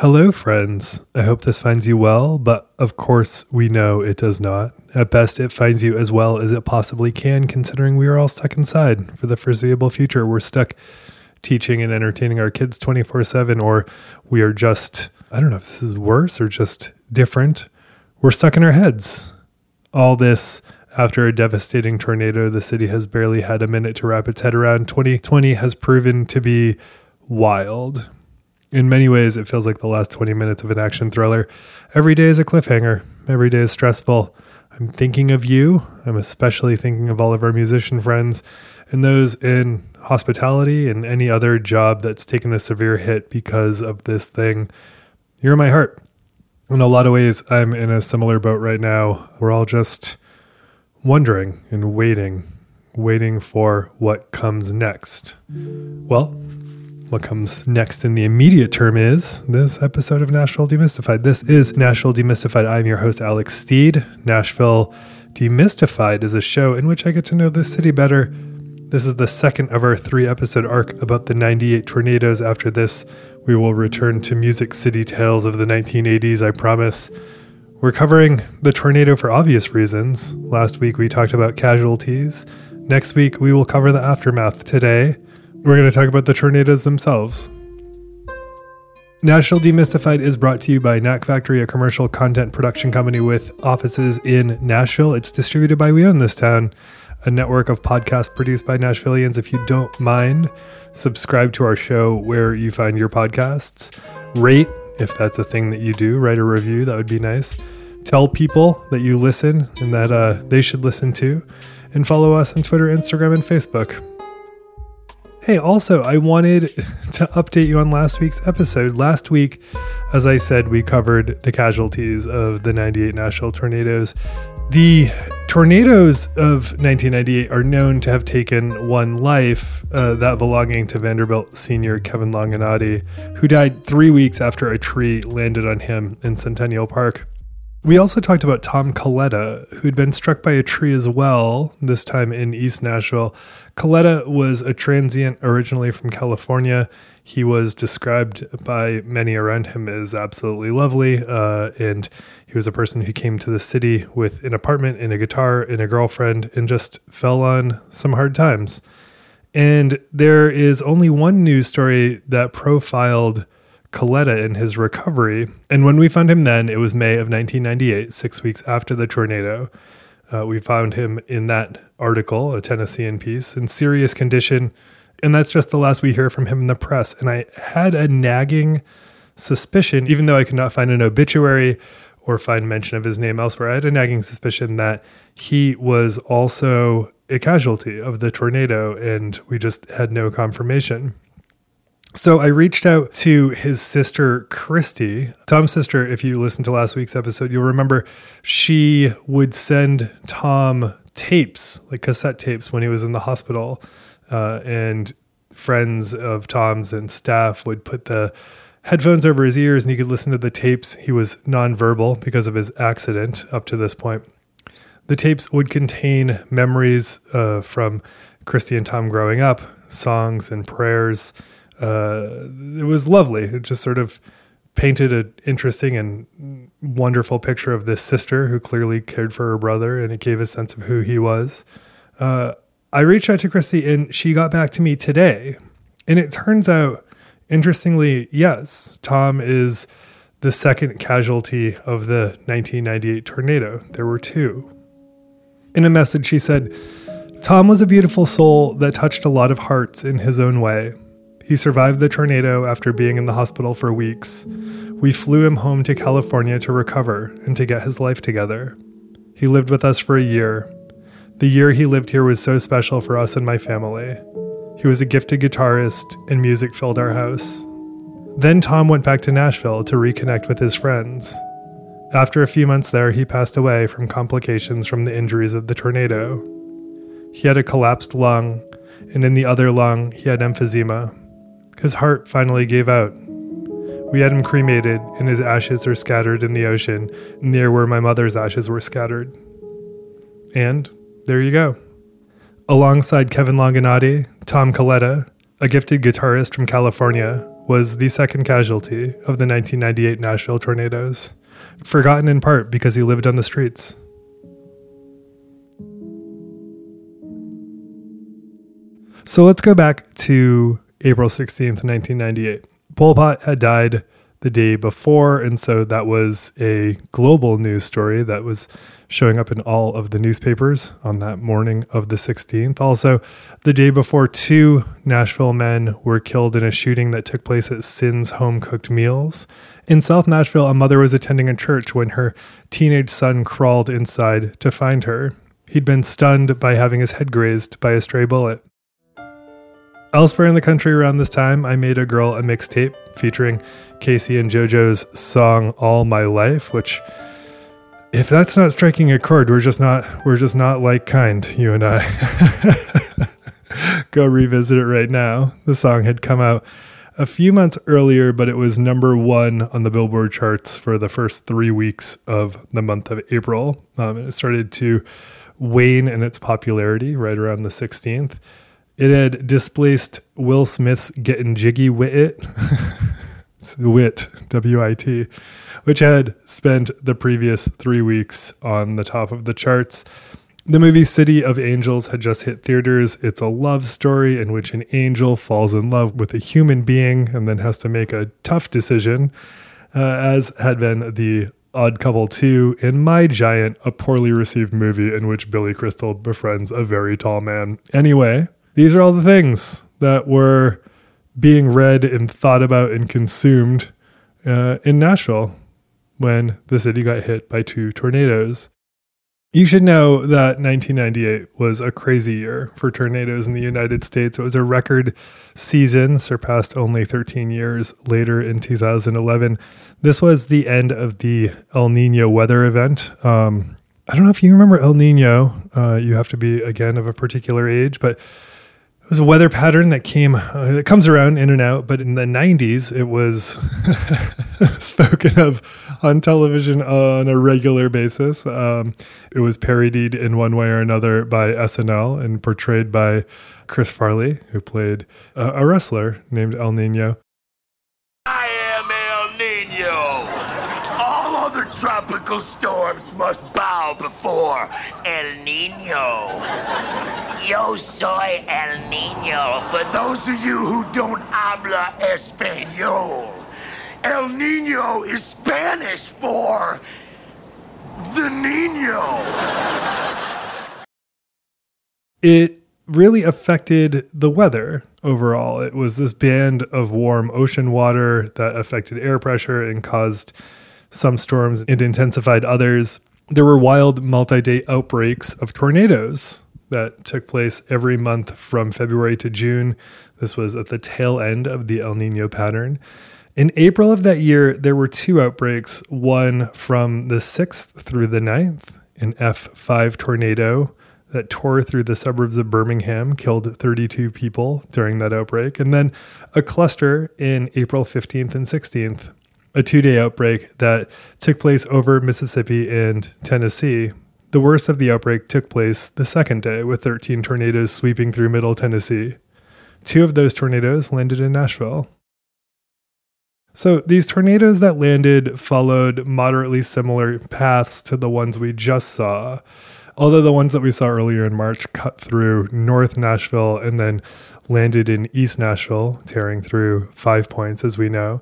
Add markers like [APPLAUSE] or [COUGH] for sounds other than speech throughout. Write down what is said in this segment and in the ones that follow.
Hello, friends. I hope this finds you well, but of course, we know it does not. At best, it finds you as well as it possibly can, considering we are all stuck inside for the foreseeable future. We're stuck teaching and entertaining our kids 24 7, or we are just, I don't know if this is worse or just different. We're stuck in our heads. All this after a devastating tornado, the city has barely had a minute to wrap its head around. 2020 has proven to be wild in many ways, it feels like the last 20 minutes of an action thriller. Every day is a cliffhanger, every day is stressful. I'm thinking of you. I'm especially thinking of all of our musician friends and those in hospitality and any other job that's taken a severe hit because of this thing. You're in my heart. In a lot of ways, I'm in a similar boat right now. We're all just wondering and waiting, waiting for what comes next. Well, what comes next in the immediate term is this episode of Nashville Demystified. This is Nashville Demystified. I'm your host, Alex Steed. Nashville Demystified is a show in which I get to know this city better. This is the second of our three episode arc about the 98 tornadoes. After this, we will return to Music City Tales of the 1980s, I promise. We're covering the tornado for obvious reasons. Last week we talked about casualties. Next week we will cover the aftermath. Today, we're going to talk about the tornadoes themselves. Nashville Demystified is brought to you by Knack Factory, a commercial content production company with offices in Nashville. It's distributed by We Own This Town, a network of podcasts produced by Nashvilleians. If you don't mind, subscribe to our show where you find your podcasts. Rate, if that's a thing that you do, write a review. That would be nice. Tell people that you listen and that uh, they should listen too. And follow us on Twitter, Instagram, and Facebook. Hey, also, I wanted [LAUGHS] to update you on last week's episode. Last week, as I said, we covered the casualties of the 98 Nashville tornadoes. The tornadoes of 1998 are known to have taken one life, uh, that belonging to Vanderbilt senior Kevin Longinotti, who died three weeks after a tree landed on him in Centennial Park. We also talked about Tom Coletta, who'd been struck by a tree as well, this time in East Nashville. Coletta was a transient originally from California. He was described by many around him as absolutely lovely, uh, and he was a person who came to the city with an apartment and a guitar and a girlfriend and just fell on some hard times. And there is only one news story that profiled Coletta in his recovery. And when we found him then, it was May of 1998, six weeks after the tornado. Uh, we found him in that article, a Tennessean piece, in serious condition. And that's just the last we hear from him in the press. And I had a nagging suspicion, even though I could not find an obituary or find mention of his name elsewhere, I had a nagging suspicion that he was also a casualty of the tornado, and we just had no confirmation. So I reached out to his sister, Christy. Tom's sister, if you listened to last week's episode, you'll remember she would send Tom tapes, like cassette tapes, when he was in the hospital. Uh, and friends of Tom's and staff would put the headphones over his ears and he could listen to the tapes. He was nonverbal because of his accident up to this point. The tapes would contain memories uh, from Christy and Tom growing up, songs and prayers uh, it was lovely. It just sort of painted an interesting and wonderful picture of this sister who clearly cared for her brother, and it gave a sense of who he was. Uh, I reached out to Christy, and she got back to me today. And it turns out, interestingly, yes, Tom is the second casualty of the 1998 tornado. There were two. In a message, she said, Tom was a beautiful soul that touched a lot of hearts in his own way. He survived the tornado after being in the hospital for weeks. We flew him home to California to recover and to get his life together. He lived with us for a year. The year he lived here was so special for us and my family. He was a gifted guitarist, and music filled our house. Then Tom went back to Nashville to reconnect with his friends. After a few months there, he passed away from complications from the injuries of the tornado. He had a collapsed lung, and in the other lung, he had emphysema, his heart finally gave out. We had him cremated, and his ashes are scattered in the ocean near where my mother's ashes were scattered. And there you go. Alongside Kevin Longinotti, Tom Coletta, a gifted guitarist from California, was the second casualty of the 1998 Nashville tornadoes, forgotten in part because he lived on the streets. So let's go back to April 16th, 1998. Pol Pot had died the day before, and so that was a global news story that was showing up in all of the newspapers on that morning of the 16th. Also, the day before, two Nashville men were killed in a shooting that took place at Sin's Home Cooked Meals. In South Nashville, a mother was attending a church when her teenage son crawled inside to find her. He'd been stunned by having his head grazed by a stray bullet. Elsewhere in the country around this time, I made a girl a mixtape featuring K-Ci and JoJo's song All My Life, which if that's not striking a chord, we're just not we're just not like kind, you and I. [LAUGHS] Go revisit it right now. The song had come out a few months earlier, but it was number one on the Billboard charts for the first three weeks of the month of April. Um, and it started to wane in its popularity right around the 16th. It had displaced Will Smith's Getting Jiggy Wit It. [LAUGHS] Wit, W I T, which had spent the previous three weeks on the top of the charts. The movie City of Angels had just hit theaters. It's a love story in which an angel falls in love with a human being and then has to make a tough decision, uh, as had been the Odd Couple 2 in My Giant, a poorly received movie in which Billy Crystal befriends a very tall man. Anyway, these are all the things that were being read and thought about and consumed uh, in Nashville when the city got hit by two tornadoes. You should know that 1998 was a crazy year for tornadoes in the United States. It was a record season, surpassed only 13 years later in 2011. This was the end of the El Nino weather event. Um, I don't know if you remember El Nino. Uh, you have to be, again, of a particular age, but it was a weather pattern that came uh, it comes around in and out but in the 90s it was [LAUGHS] spoken of on television on a regular basis um, it was parodied in one way or another by snl and portrayed by chris farley who played uh, a wrestler named el nino I am El Nino. All other tropical storms must bow before El Nino. Yo soy El Nino. For those of you who don't habla español, El Nino is Spanish for the Nino. it really affected the weather overall. It was this band of warm ocean water that affected air pressure and caused some storms. It intensified others. There were wild multi day outbreaks of tornadoes that took place every month from February to June. This was at the tail end of the El Nino pattern. In April of that year, there were two outbreaks one from the 6th through the 9th, an F5 tornado that tore through the suburbs of Birmingham, killed 32 people during that outbreak, and then a cluster in April 15th and 16th, a two day outbreak that took place over Mississippi and Tennessee. The worst of the outbreak took place the second day, with 13 tornadoes sweeping through middle Tennessee. Two of those tornadoes landed in Nashville. So these tornadoes that landed followed moderately similar paths to the ones we just saw. Although the ones that we saw earlier in March cut through North Nashville and then landed in East Nashville, tearing through five points, as we know.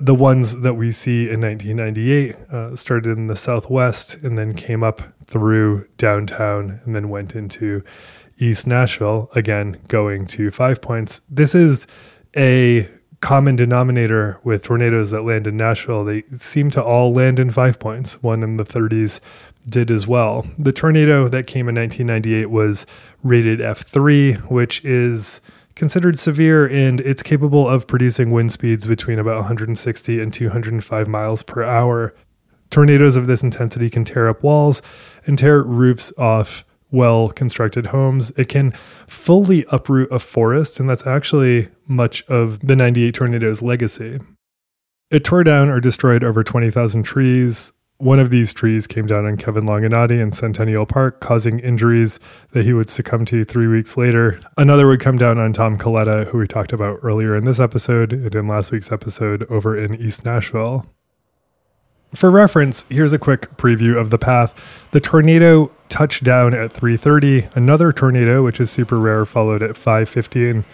The ones that we see in 1998 uh, started in the Southwest and then came up through downtown and then went into East Nashville, again going to five points. This is a common denominator with tornadoes that land in Nashville. They seem to all land in five points. One in the 30s did as well. The tornado that came in 1998 was rated F3, which is considered severe and it's capable of producing wind speeds between about 160 and 205 miles per hour. Tornadoes of this intensity can tear up walls and tear roofs off well constructed homes. It can fully uproot a forest, and that's actually much of the 98 tornado's legacy. It tore down or destroyed over 20,000 trees, One of these trees came down on Kevin Longinotti in Centennial Park, causing injuries that he would succumb to three weeks later. Another would come down on Tom Coletta, who we talked about earlier in this episode and in last week's episode over in East Nashville. For reference, here's a quick preview of the path. The tornado touched down at 3:30. Another tornado, which is super rare, followed at 5:15.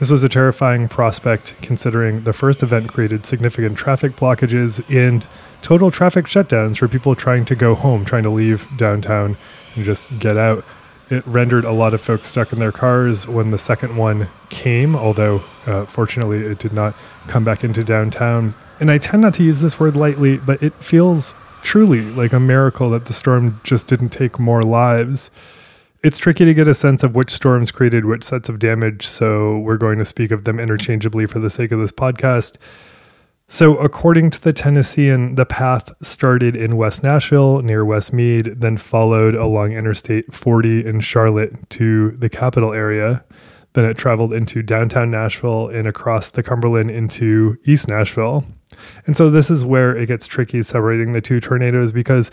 This was a terrifying prospect considering the first event created significant traffic blockages and total traffic shutdowns for people trying to go home, trying to leave downtown and just get out. It rendered a lot of folks stuck in their cars when the second one came, although uh, fortunately it did not come back into downtown. And I tend not to use this word lightly, but it feels truly like a miracle that the storm just didn't take more lives. It's tricky to get a sense of which storms created which sets of damage, so we're going to speak of them interchangeably for the sake of this podcast. So, according to the Tennessean, the path started in West Nashville near West Meade, then followed along Interstate 40 in Charlotte to the capital area. Then it traveled into downtown Nashville and across the Cumberland into East Nashville. And so, this is where it gets tricky separating the two tornadoes because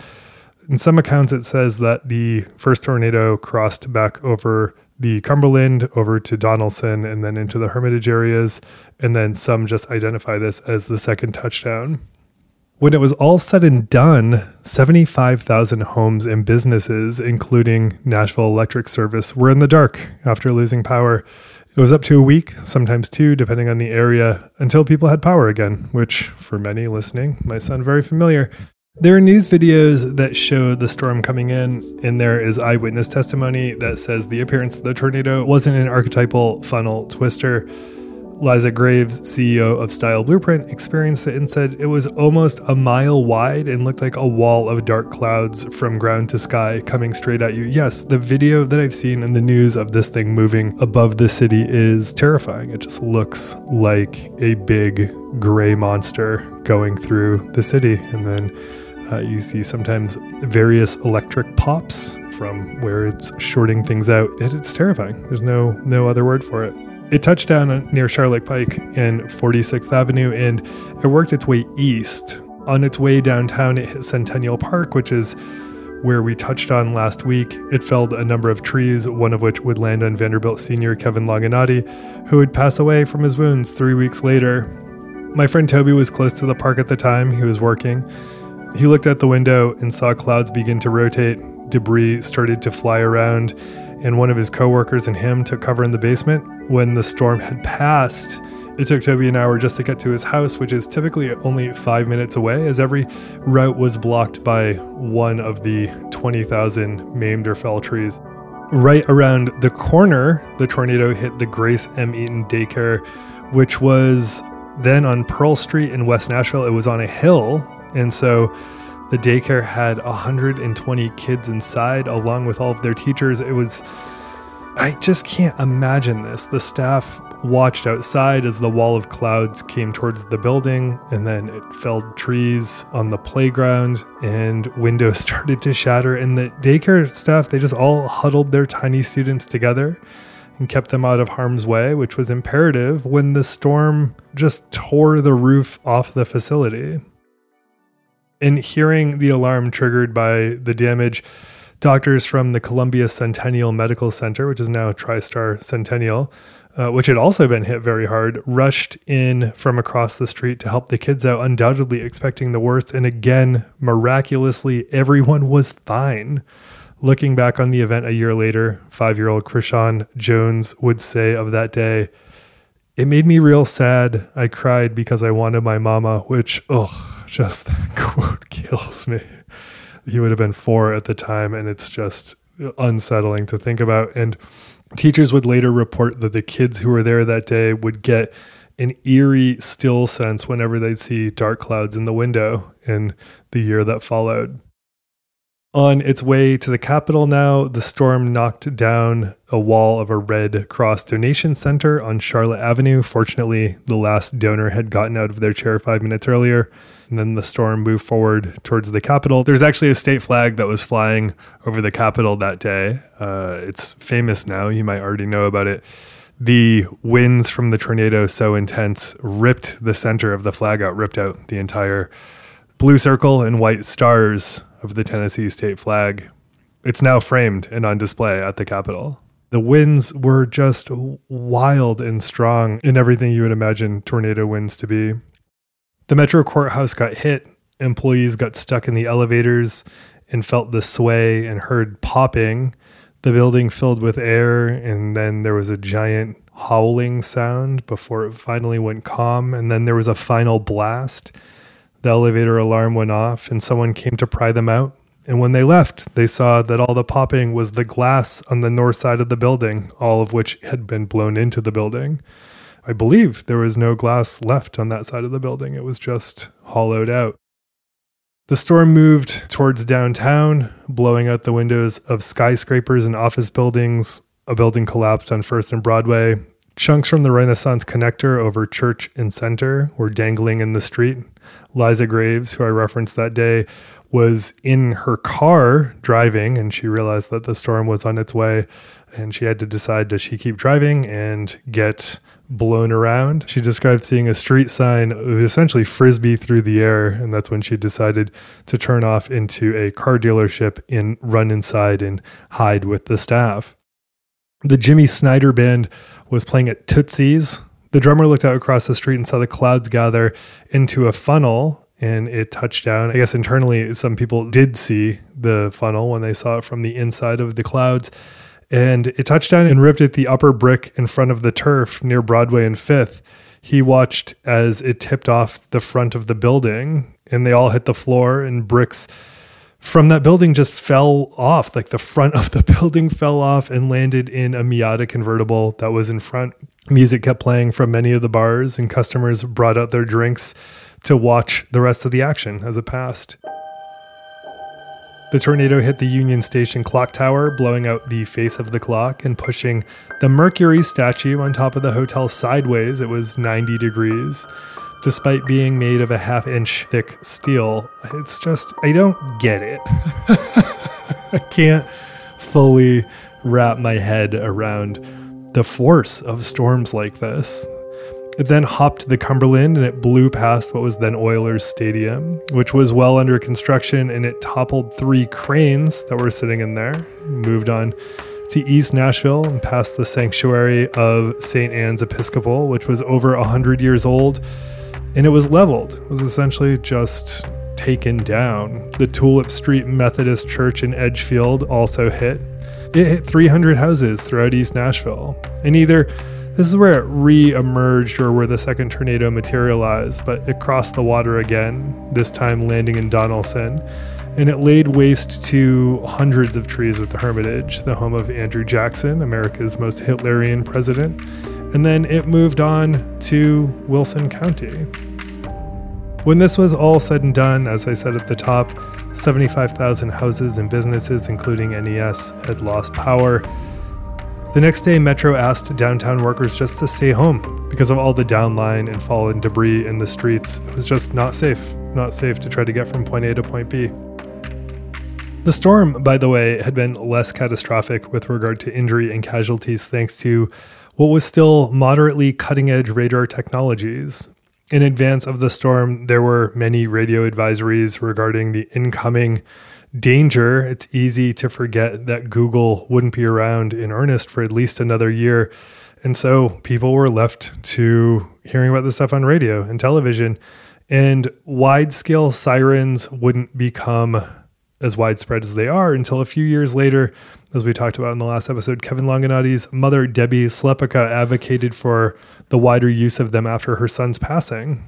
in some accounts, it says that the first tornado crossed back over the Cumberland over to Donelson and then into the Hermitage areas. And then some just identify this as the second touchdown. When it was all said and done, 75,000 homes and businesses, including Nashville Electric Service, were in the dark after losing power. It was up to a week, sometimes two, depending on the area, until people had power again, which for many listening might sound very familiar. There are news videos that show the storm coming in, and there is eyewitness testimony that says the appearance of the tornado wasn't an archetypal funnel twister. Liza Graves, CEO of Style Blueprint, experienced it and said it was almost a mile wide and looked like a wall of dark clouds from ground to sky coming straight at you. Yes, the video that I've seen in the news of this thing moving above the city is terrifying. It just looks like a big gray monster going through the city. And then uh, you see sometimes various electric pops from where it's shorting things out. It, it's terrifying. There's no no other word for it. It touched down near Charlotte Pike in 46th Avenue and it worked its way east. On its way downtown, it hit Centennial Park, which is where we touched on last week. It felled a number of trees, one of which would land on Vanderbilt senior Kevin Longinotti, who would pass away from his wounds three weeks later. My friend Toby was close to the park at the time. He was working. He looked out the window and saw clouds begin to rotate. Debris started to fly around, and one of his coworkers and him took cover in the basement. When the storm had passed, it took Toby an hour just to get to his house, which is typically only five minutes away, as every route was blocked by one of the 20,000 maimed or fell trees. Right around the corner, the tornado hit the Grace M. Eaton daycare, which was then on Pearl Street in West Nashville. It was on a hill and so the daycare had 120 kids inside, along with all of their teachers. It was, I just can't imagine this. The staff watched outside as the wall of clouds came towards the building, and then it felled trees on the playground, and windows [LAUGHS] started to shatter. And the daycare staff, they just all huddled their tiny students together and kept them out of harm's way, which was imperative when the storm just tore the roof off the facility in hearing the alarm triggered by the damage, doctors from the Columbia Centennial Medical Center, which is now TriStar Centennial, uh, which had also been hit very hard, rushed in from across the street to help the kids out, undoubtedly expecting the worst. And again, miraculously, everyone was fine. Looking back on the event a year later, five year old Krishan Jones would say of that day, it made me real sad. I cried because I wanted my mama, which, oh, just that [LAUGHS] quote kills me. He would have been four at the time, and it's just unsettling to think about. And teachers would later report that the kids who were there that day would get an eerie, still sense whenever they'd see dark clouds in the window in the year that followed. On its way to the Capitol now, the storm knocked down a wall of a Red Cross donation center on Charlotte Avenue. Fortunately, the last donor had gotten out of their chair five minutes earlier. And then the storm moved forward towards the Capitol. There's actually a state flag that was flying over the Capitol that day. Uh, it's famous now. You might already know about it. The winds from the tornado so intense ripped the center of the flag out, ripped out the entire blue circle and white stars of the Tennessee state flag. It's now framed and on display at the Capitol. The winds were just wild and strong in everything you would imagine tornado winds to be. The Metro courthouse got hit. Employees got stuck in the elevators and felt the sway and heard popping. The building filled with air, and then there was a giant howling sound before it finally went calm. And then there was a final blast. The elevator alarm went off, and someone came to pry them out. And when they left, they saw that all the popping was the glass on the north side of the building, all of which had been blown into the building. I believe there was no glass left on that side of the building, it was just hollowed out. The storm moved towards downtown, blowing out the windows of skyscrapers and office buildings. A building collapsed on First and Broadway. Chunks from the Renaissance connector over Church and Center were dangling in the street. Liza Graves, who I referenced that day, was in her car driving and she realized that the storm was on its way and she had to decide does she keep driving and get blown around. She described seeing a street sign essentially frisbee through the air, and that's when she decided to turn off into a car dealership and run inside and hide with the staff. The Jimmy Snyder band was playing at Tootsie's. The drummer looked out across the street and saw the clouds gather into a funnel and it touched down. I guess internally, some people did see the funnel when they saw it from the inside of the clouds. And it touched down and ripped at the upper brick in front of the turf near Broadway and Fifth. He watched as it tipped off the front of the building and they all hit the floor and bricks from that building just fell off. Like the front of the [LAUGHS] building fell off and landed in a Miata convertible that was in front. Music kept playing from many of the bars, and customers brought out their drinks to watch the rest of the action as it passed. The tornado hit the Union Station clock tower, blowing out the face of the clock and pushing the Mercury statue on top of the hotel sideways. It was 90 degrees. Despite being made of a half inch thick steel, it's just, I don't get it. [LAUGHS] I can't fully wrap my head around the force of storms like this. It then hopped the Cumberland and it blew past what was then Oilers Stadium, which was well under construction, and it toppled three cranes that were sitting in there. Moved on to East Nashville and past the sanctuary of St. Anne's Episcopal, which was over 100 years old, and it was leveled. It was essentially just taken down. The Tulip Street Methodist Church in Edgefield also hit. It hit 300 houses throughout East Nashville. And either this is where it re emerged or where the second tornado materialized, but it crossed the water again, this time landing in Donelson. And it laid waste to hundreds of trees at the Hermitage, the home of Andrew Jackson, America's most Hitlerian president. And then it moved on to Wilson County. When this was all said and done, as I said at the top, 75,000 houses and businesses, including NES, had lost power. The next day, Metro asked downtown workers just to stay home because of all the downline and fallen debris in the streets. It was just not safe, not safe to try to get from point A to point B. The storm, by the way, had been less catastrophic with regard to injury and casualties thanks to what was still moderately cutting edge radar technologies. In advance of the storm, there were many radio advisories regarding the incoming danger, it's easy to forget that Google wouldn't be around in earnest for at least another year. And so people were left to hearing about this stuff on radio and television. And wide scale sirens wouldn't become as widespread as they are until a few years later, as we talked about in the last episode. Kevin Longinotti's mother, Debbie Slepika, advocated for the wider use of them after her son's passing.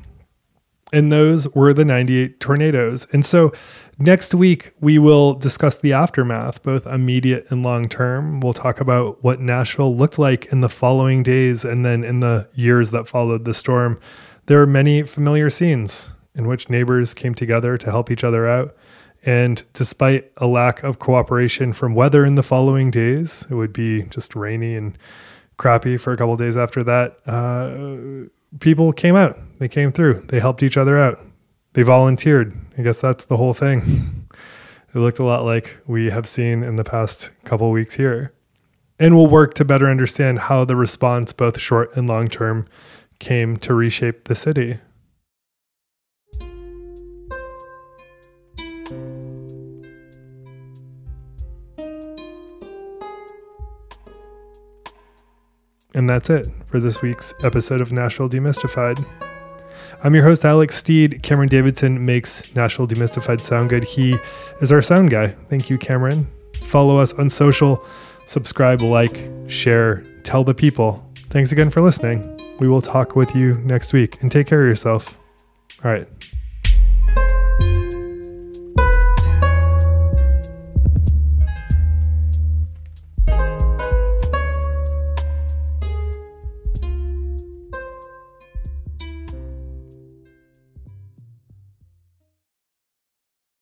And those were the 98 tornadoes. And so next week, we will discuss the aftermath, both immediate and long term. We'll talk about what Nashville looked like in the following days and then in the years that followed the storm. There are many familiar scenes in which neighbors came together to help each other out. And despite a lack of cooperation from weather in the following days, it would be just rainy and crappy for a couple days after that. Uh, people came out. They came through. They helped each other out. They volunteered. I guess that's the whole thing. It looked a lot like we have seen in the past couple weeks here. And we'll work to better understand how the response, both short and long term, came to reshape the city. And that's it for this week's episode of Nashville Demystified. I'm your host, Alex Steed. Cameron Davidson makes Nashville Demystified sound good. He is our sound guy. Thank you, Cameron. Follow us on social, subscribe, like, share, tell the people. Thanks again for listening. We will talk with you next week and take care of yourself. All right.